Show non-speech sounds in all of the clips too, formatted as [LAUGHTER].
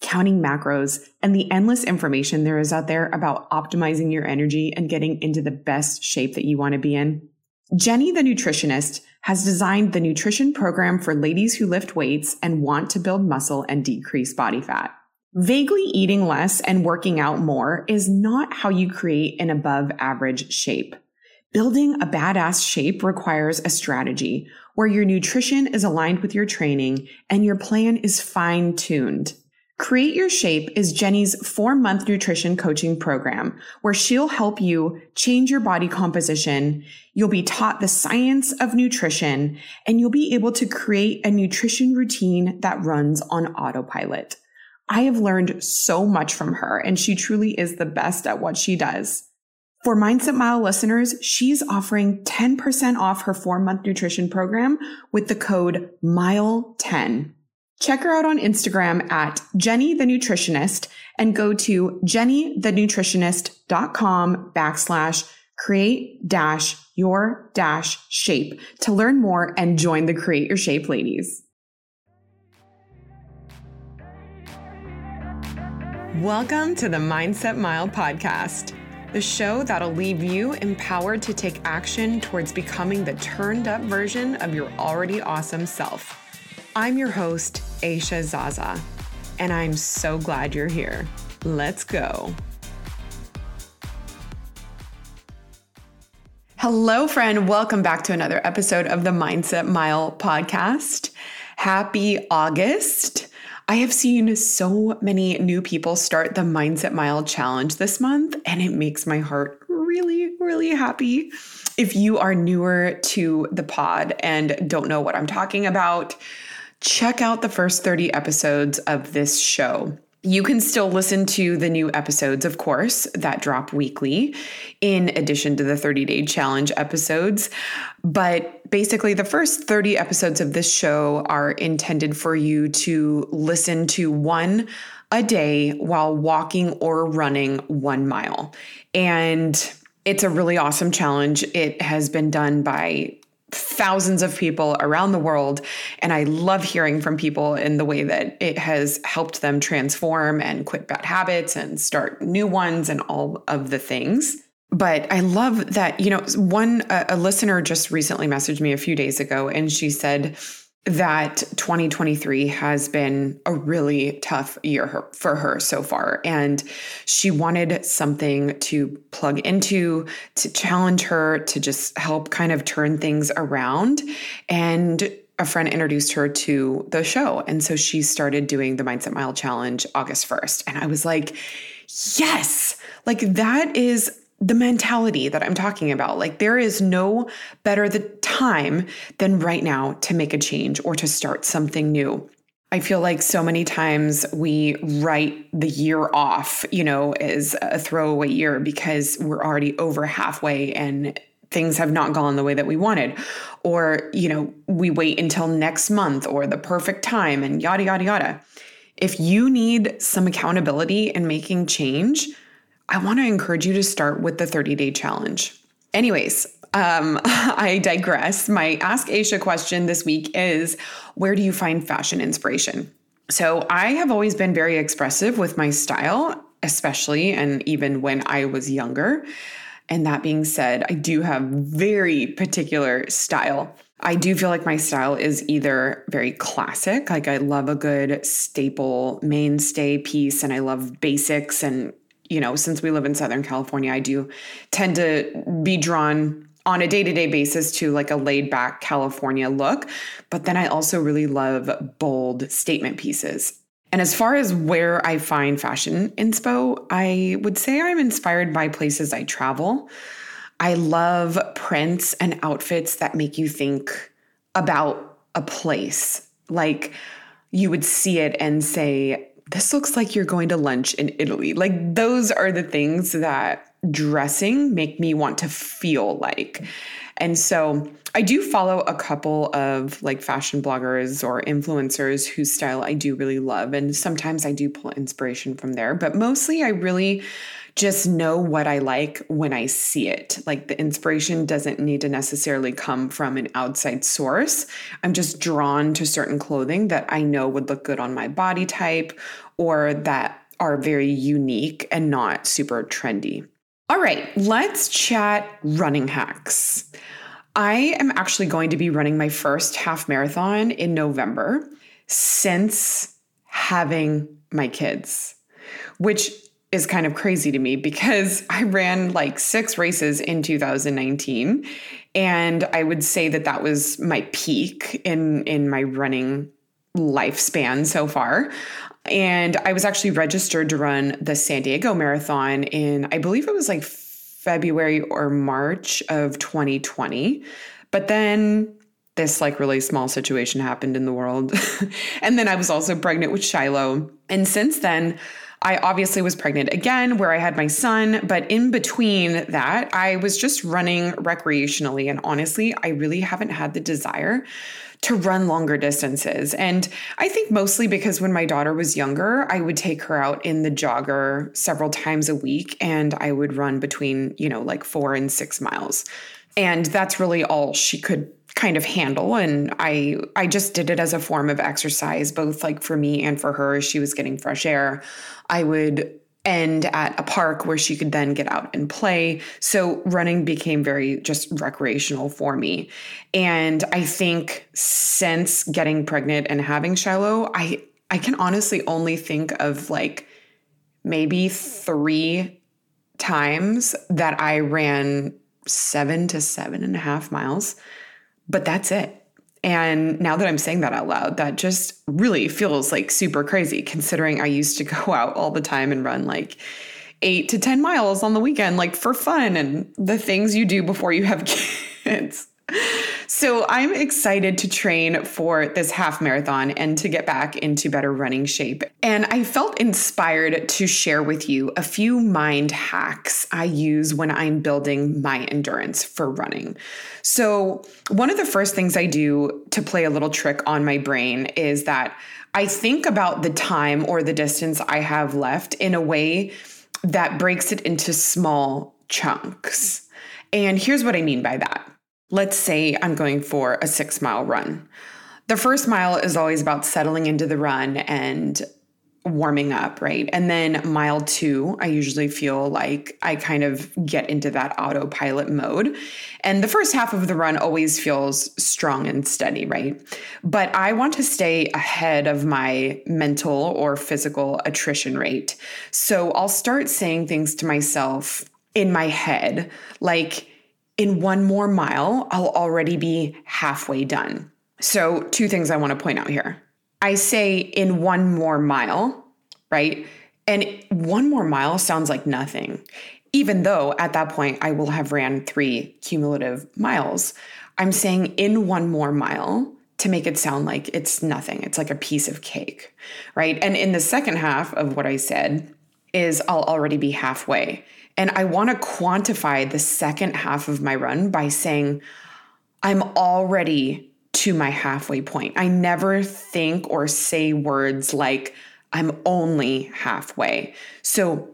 counting macros, and the endless information there is out there about optimizing your energy and getting into the best shape that you want to be in? Jenny, the nutritionist, has designed the nutrition program for ladies who lift weights and want to build muscle and decrease body fat. Vaguely eating less and working out more is not how you create an above average shape. Building a badass shape requires a strategy where your nutrition is aligned with your training and your plan is fine tuned. Create Your Shape is Jenny's four month nutrition coaching program where she'll help you change your body composition. You'll be taught the science of nutrition and you'll be able to create a nutrition routine that runs on autopilot. I have learned so much from her and she truly is the best at what she does. For Mindset Mile listeners, she's offering 10% off her four month nutrition program with the code MILE10. Check her out on Instagram at Jenny the Nutritionist and go to jennythenutritionist.com backslash create dash your dash shape to learn more and join the Create Your Shape ladies. Welcome to the Mindset Mile podcast the show that'll leave you empowered to take action towards becoming the turned up version of your already awesome self. I'm your host, Aisha Zaza, and I'm so glad you're here. Let's go. Hello, friend. Welcome back to another episode of the Mindset Mile podcast. Happy August. I have seen so many new people start the Mindset Mile Challenge this month, and it makes my heart really, really happy. If you are newer to the pod and don't know what I'm talking about, check out the first 30 episodes of this show. You can still listen to the new episodes, of course, that drop weekly, in addition to the 30 day challenge episodes. But basically, the first 30 episodes of this show are intended for you to listen to one a day while walking or running one mile. And it's a really awesome challenge. It has been done by thousands of people around the world. And I love hearing from people in the way that it has helped them transform and quit bad habits and start new ones and all of the things. But I love that, you know, one, a, a listener just recently messaged me a few days ago and she said, that 2023 has been a really tough year for her so far. And she wanted something to plug into, to challenge her, to just help kind of turn things around. And a friend introduced her to the show. And so she started doing the Mindset Mile Challenge August 1st. And I was like, yes, like that is the mentality that I'm talking about. Like, there is no better the time than right now to make a change or to start something new. I feel like so many times we write the year off, you know, as a throwaway year because we're already over halfway and things have not gone the way that we wanted. Or, you know, we wait until next month or the perfect time and yada, yada, yada. If you need some accountability in making change, I want to encourage you to start with the 30 day challenge. Anyways, um, [LAUGHS] I digress. My Ask Aisha question this week is Where do you find fashion inspiration? So I have always been very expressive with my style, especially and even when I was younger. And that being said, I do have very particular style. I do feel like my style is either very classic, like I love a good staple mainstay piece and I love basics. And, you know, since we live in Southern California, I do tend to be drawn on a day to day basis to like a laid back California look. But then I also really love bold statement pieces. And as far as where I find fashion inspo, I would say I'm inspired by places I travel. I love prints and outfits that make you think about a place. Like you would see it and say, This looks like you're going to lunch in Italy. Like those are the things that dressing make me want to feel like. And so I do follow a couple of like fashion bloggers or influencers whose style I do really love. And sometimes I do pull inspiration from there, but mostly I really just know what I like when I see it. Like the inspiration doesn't need to necessarily come from an outside source. I'm just drawn to certain clothing that I know would look good on my body type or that are very unique and not super trendy. All right, let's chat running hacks. I am actually going to be running my first half marathon in November since having my kids, which is kind of crazy to me because I ran like six races in 2019 and I would say that that was my peak in in my running lifespan so far. And I was actually registered to run the San Diego Marathon in I believe it was like February or March of 2020. But then this like really small situation happened in the world. [LAUGHS] and then I was also pregnant with Shiloh. And since then, I obviously was pregnant again, where I had my son, but in between that, I was just running recreationally. And honestly, I really haven't had the desire to run longer distances. And I think mostly because when my daughter was younger, I would take her out in the jogger several times a week and I would run between, you know, like four and six miles. And that's really all she could kind of handle and I I just did it as a form of exercise both like for me and for her she was getting fresh air. I would end at a park where she could then get out and play. So running became very just recreational for me. And I think since getting pregnant and having Shiloh, I I can honestly only think of like maybe three times that I ran seven to seven and a half miles, but that's it. And now that I'm saying that out loud, that just really feels like super crazy considering I used to [LAUGHS] go out all the time and run like eight to 10 miles on the weekend, like for fun and the things you do before you have [LAUGHS] kids. So I'm excited to train for this half marathon and to get back into better running shape. And I felt inspired to share with you a few mind hacks I use when I'm building my endurance for running. So, one of the first things I do to play a little trick on my brain is that I think about the time or the distance I have left in a way that breaks it into small chunks. And here's what I mean by that. Let's say I'm going for a six mile run. The first mile is always about settling into the run and warming up, right? And then mile two, I usually feel like I kind of get into that autopilot mode. And the first half of the run always feels strong and steady, right? But I want to stay ahead of my mental or physical attrition rate. So I'll start saying things to myself in my head, like, in one more mile, I'll already be halfway done. So, two things I want to point out here. I say in one more mile, right? And one more mile sounds like nothing, even though at that point I will have ran three cumulative miles. I'm saying in one more mile to make it sound like it's nothing. It's like a piece of cake, right? And in the second half of what I said is I'll already be halfway. And I want to quantify the second half of my run by saying, I'm already to my halfway point. I never think or say words like, I'm only halfway. So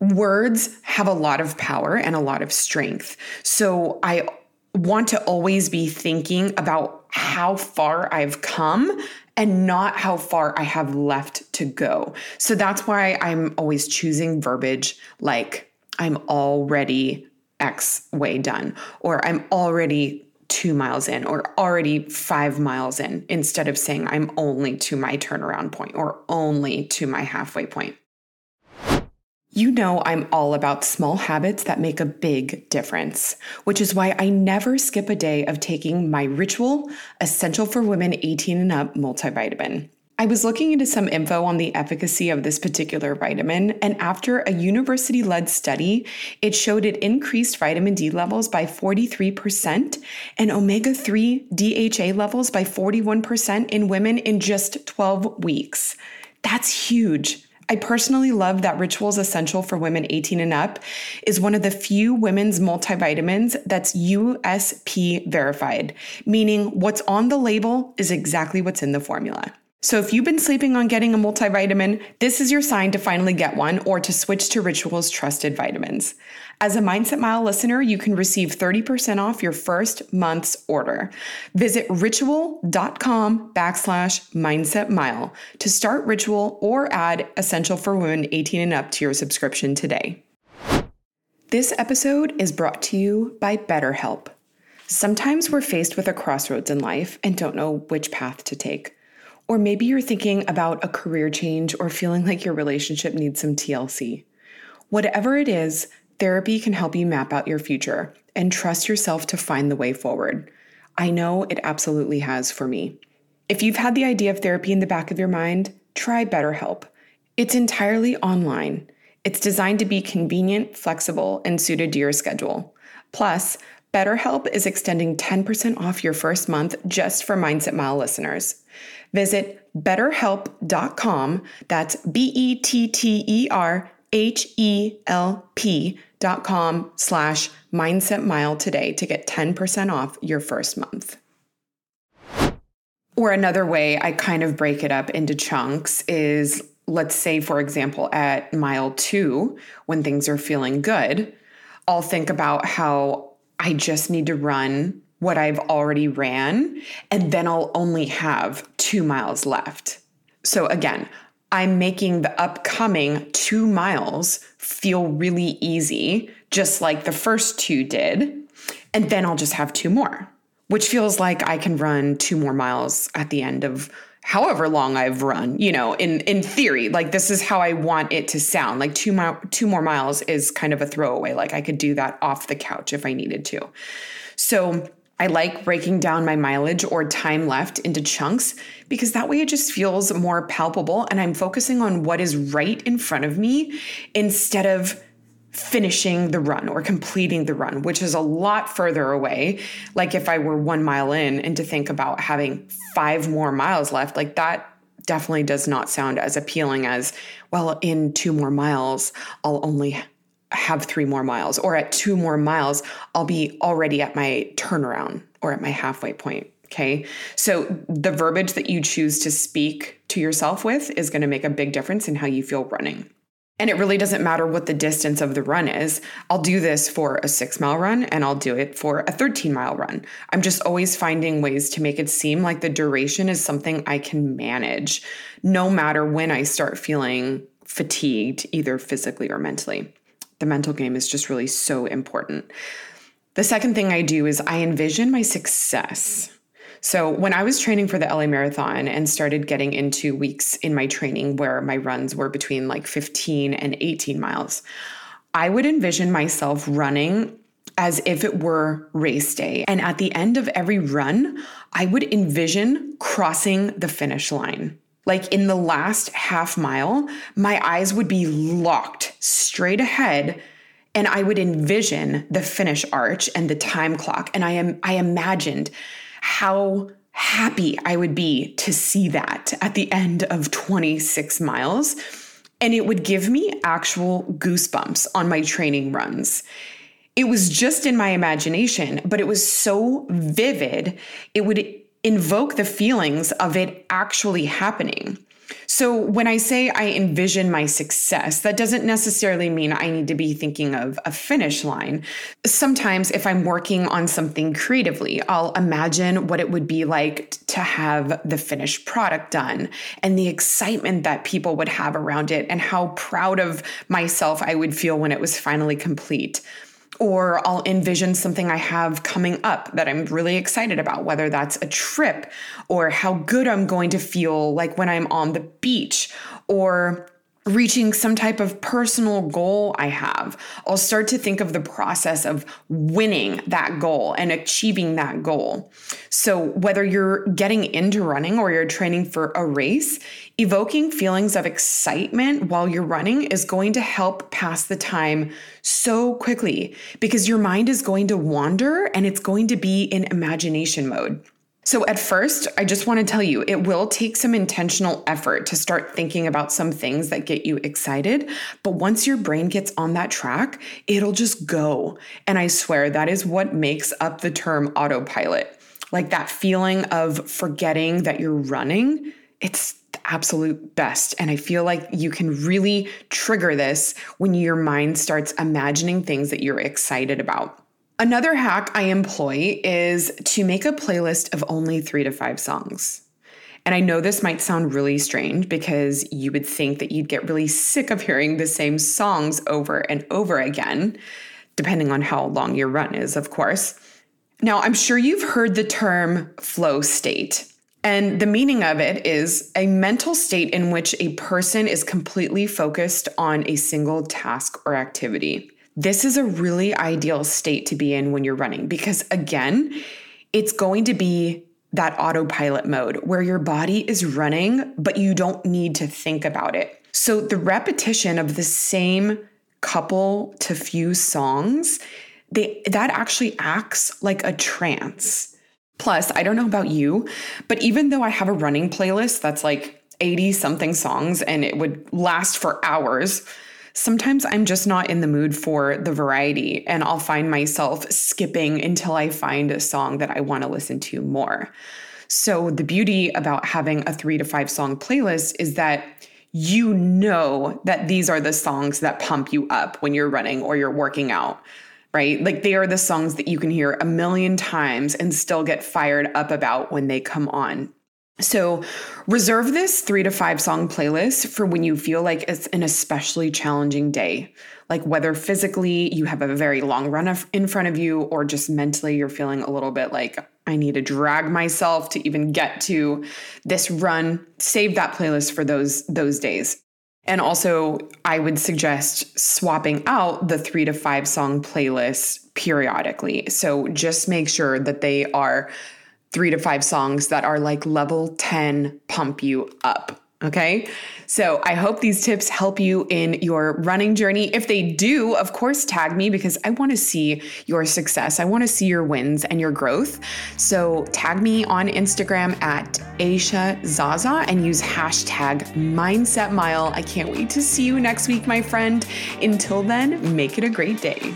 words have a lot of power and a lot of strength. So I want to always be thinking about how far I've come and not how far I have left to go. So that's why I'm always choosing verbiage like I'm already X way done, or I'm already two miles in, or already five miles in, instead of saying I'm only to my turnaround point or only to my halfway point. You know, I'm all about small habits that make a big difference, which is why I never skip a day of taking my ritual essential for women 18 and up multivitamin. I was looking into some info on the efficacy of this particular vitamin, and after a university led study, it showed it increased vitamin D levels by 43% and omega 3 DHA levels by 41% in women in just 12 weeks. That's huge. I personally love that Rituals Essential for Women 18 and Up is one of the few women's multivitamins that's USP verified, meaning what's on the label is exactly what's in the formula. So if you've been sleeping on getting a multivitamin, this is your sign to finally get one or to switch to Ritual's trusted vitamins. As a Mindset Mile listener, you can receive 30% off your first month's order. Visit ritual.com backslash mindset mile to start Ritual or add Essential for Women 18 and up to your subscription today. This episode is brought to you by BetterHelp. Sometimes we're faced with a crossroads in life and don't know which path to take. Or maybe you're thinking about a career change or feeling like your relationship needs some TLC. Whatever it is, therapy can help you map out your future and trust yourself to find the way forward. I know it absolutely has for me. If you've had the idea of therapy in the back of your mind, try BetterHelp. It's entirely online. It's designed to be convenient, flexible, and suited to your schedule. Plus, BetterHelp is extending 10% off your first month just for Mindset Mile listeners. Visit betterhelp.com, that's B E T T E R H E L P.com slash mindset mile today to get 10% off your first month. Or another way I kind of break it up into chunks is let's say, for example, at mile two, when things are feeling good, I'll think about how I just need to run what I've already ran, and then I'll only have two miles left. So again, I'm making the upcoming two miles feel really easy, just like the first two did. And then I'll just have two more, which feels like I can run two more miles at the end of however long I've run, you know, in in theory, like this is how I want it to sound. Like two mi- two more miles is kind of a throwaway. Like I could do that off the couch if I needed to. So I like breaking down my mileage or time left into chunks because that way it just feels more palpable and I'm focusing on what is right in front of me instead of finishing the run or completing the run, which is a lot further away. Like if I were one mile in and to think about having five more miles left, like that definitely does not sound as appealing as, well, in two more miles, I'll only have three more miles, or at two more miles, I'll be already at my turnaround or at my halfway point. Okay. So the verbiage that you choose to speak to yourself with is going to make a big difference in how you feel running. And it really doesn't matter what the distance of the run is. I'll do this for a six mile run and I'll do it for a 13 mile run. I'm just always finding ways to make it seem like the duration is something I can manage, no matter when I start feeling fatigued, either physically or mentally the mental game is just really so important. The second thing I do is I envision my success. So, when I was training for the LA Marathon and started getting into weeks in my training where my runs were between like 15 and 18 miles, I would envision myself running as if it were race day. And at the end of every run, I would envision crossing the finish line. Like in the last half mile, my eyes would be locked straight ahead and I would envision the finish arch and the time clock and I am I imagined how happy I would be to see that at the end of 26 miles and it would give me actual goosebumps on my training runs. It was just in my imagination, but it was so vivid. It would invoke the feelings of it actually happening. So, when I say I envision my success, that doesn't necessarily mean I need to be thinking of a finish line. Sometimes, if I'm working on something creatively, I'll imagine what it would be like to have the finished product done and the excitement that people would have around it and how proud of myself I would feel when it was finally complete or I'll envision something I have coming up that I'm really excited about, whether that's a trip or how good I'm going to feel like when I'm on the beach or reaching some type of personal goal I have. I'll start to think of the process of winning that goal and achieving that goal. So, whether you're getting into running or you're training for a race, evoking feelings of excitement while you're running is going to help pass the time so quickly because your mind is going to wander and it's going to be in imagination mode. So, at first, I just want to tell you it will take some intentional effort to start thinking about some things that get you excited. But once your brain gets on that track, it'll just go. And I swear that is what makes up the term autopilot. Like that feeling of forgetting that you're running, it's the absolute best. And I feel like you can really trigger this when your mind starts imagining things that you're excited about. Another hack I employ is to make a playlist of only three to five songs. And I know this might sound really strange because you would think that you'd get really sick of hearing the same songs over and over again, depending on how long your run is, of course. Now, I'm sure you've heard the term flow state. And the meaning of it is a mental state in which a person is completely focused on a single task or activity. This is a really ideal state to be in when you're running because, again, it's going to be that autopilot mode where your body is running, but you don't need to think about it. So, the repetition of the same couple to few songs, they, that actually acts like a trance. Plus, I don't know about you, but even though I have a running playlist that's like 80 something songs and it would last for hours, sometimes I'm just not in the mood for the variety and I'll find myself skipping until I find a song that I want to listen to more. So, the beauty about having a three to five song playlist is that you know that these are the songs that pump you up when you're running or you're working out, right? Like they are the songs that you can hear a million times and still get fired up about when they come on. So, reserve this three to five song playlist for when you feel like it's an especially challenging day, like whether physically you have a very long run in front of you, or just mentally you're feeling a little bit like, I need to drag myself to even get to this run. Save that playlist for those those days. And also, I would suggest swapping out the three to five song playlists periodically. So just make sure that they are three to five songs that are like level 10 pump you up. Okay. So I hope these tips help you in your running journey. If they do, of course, tag me because I want to see your success. I want to see your wins and your growth. So tag me on Instagram at Aisha Zaza and use hashtag Mindset Mile. I can't wait to see you next week, my friend. Until then, make it a great day.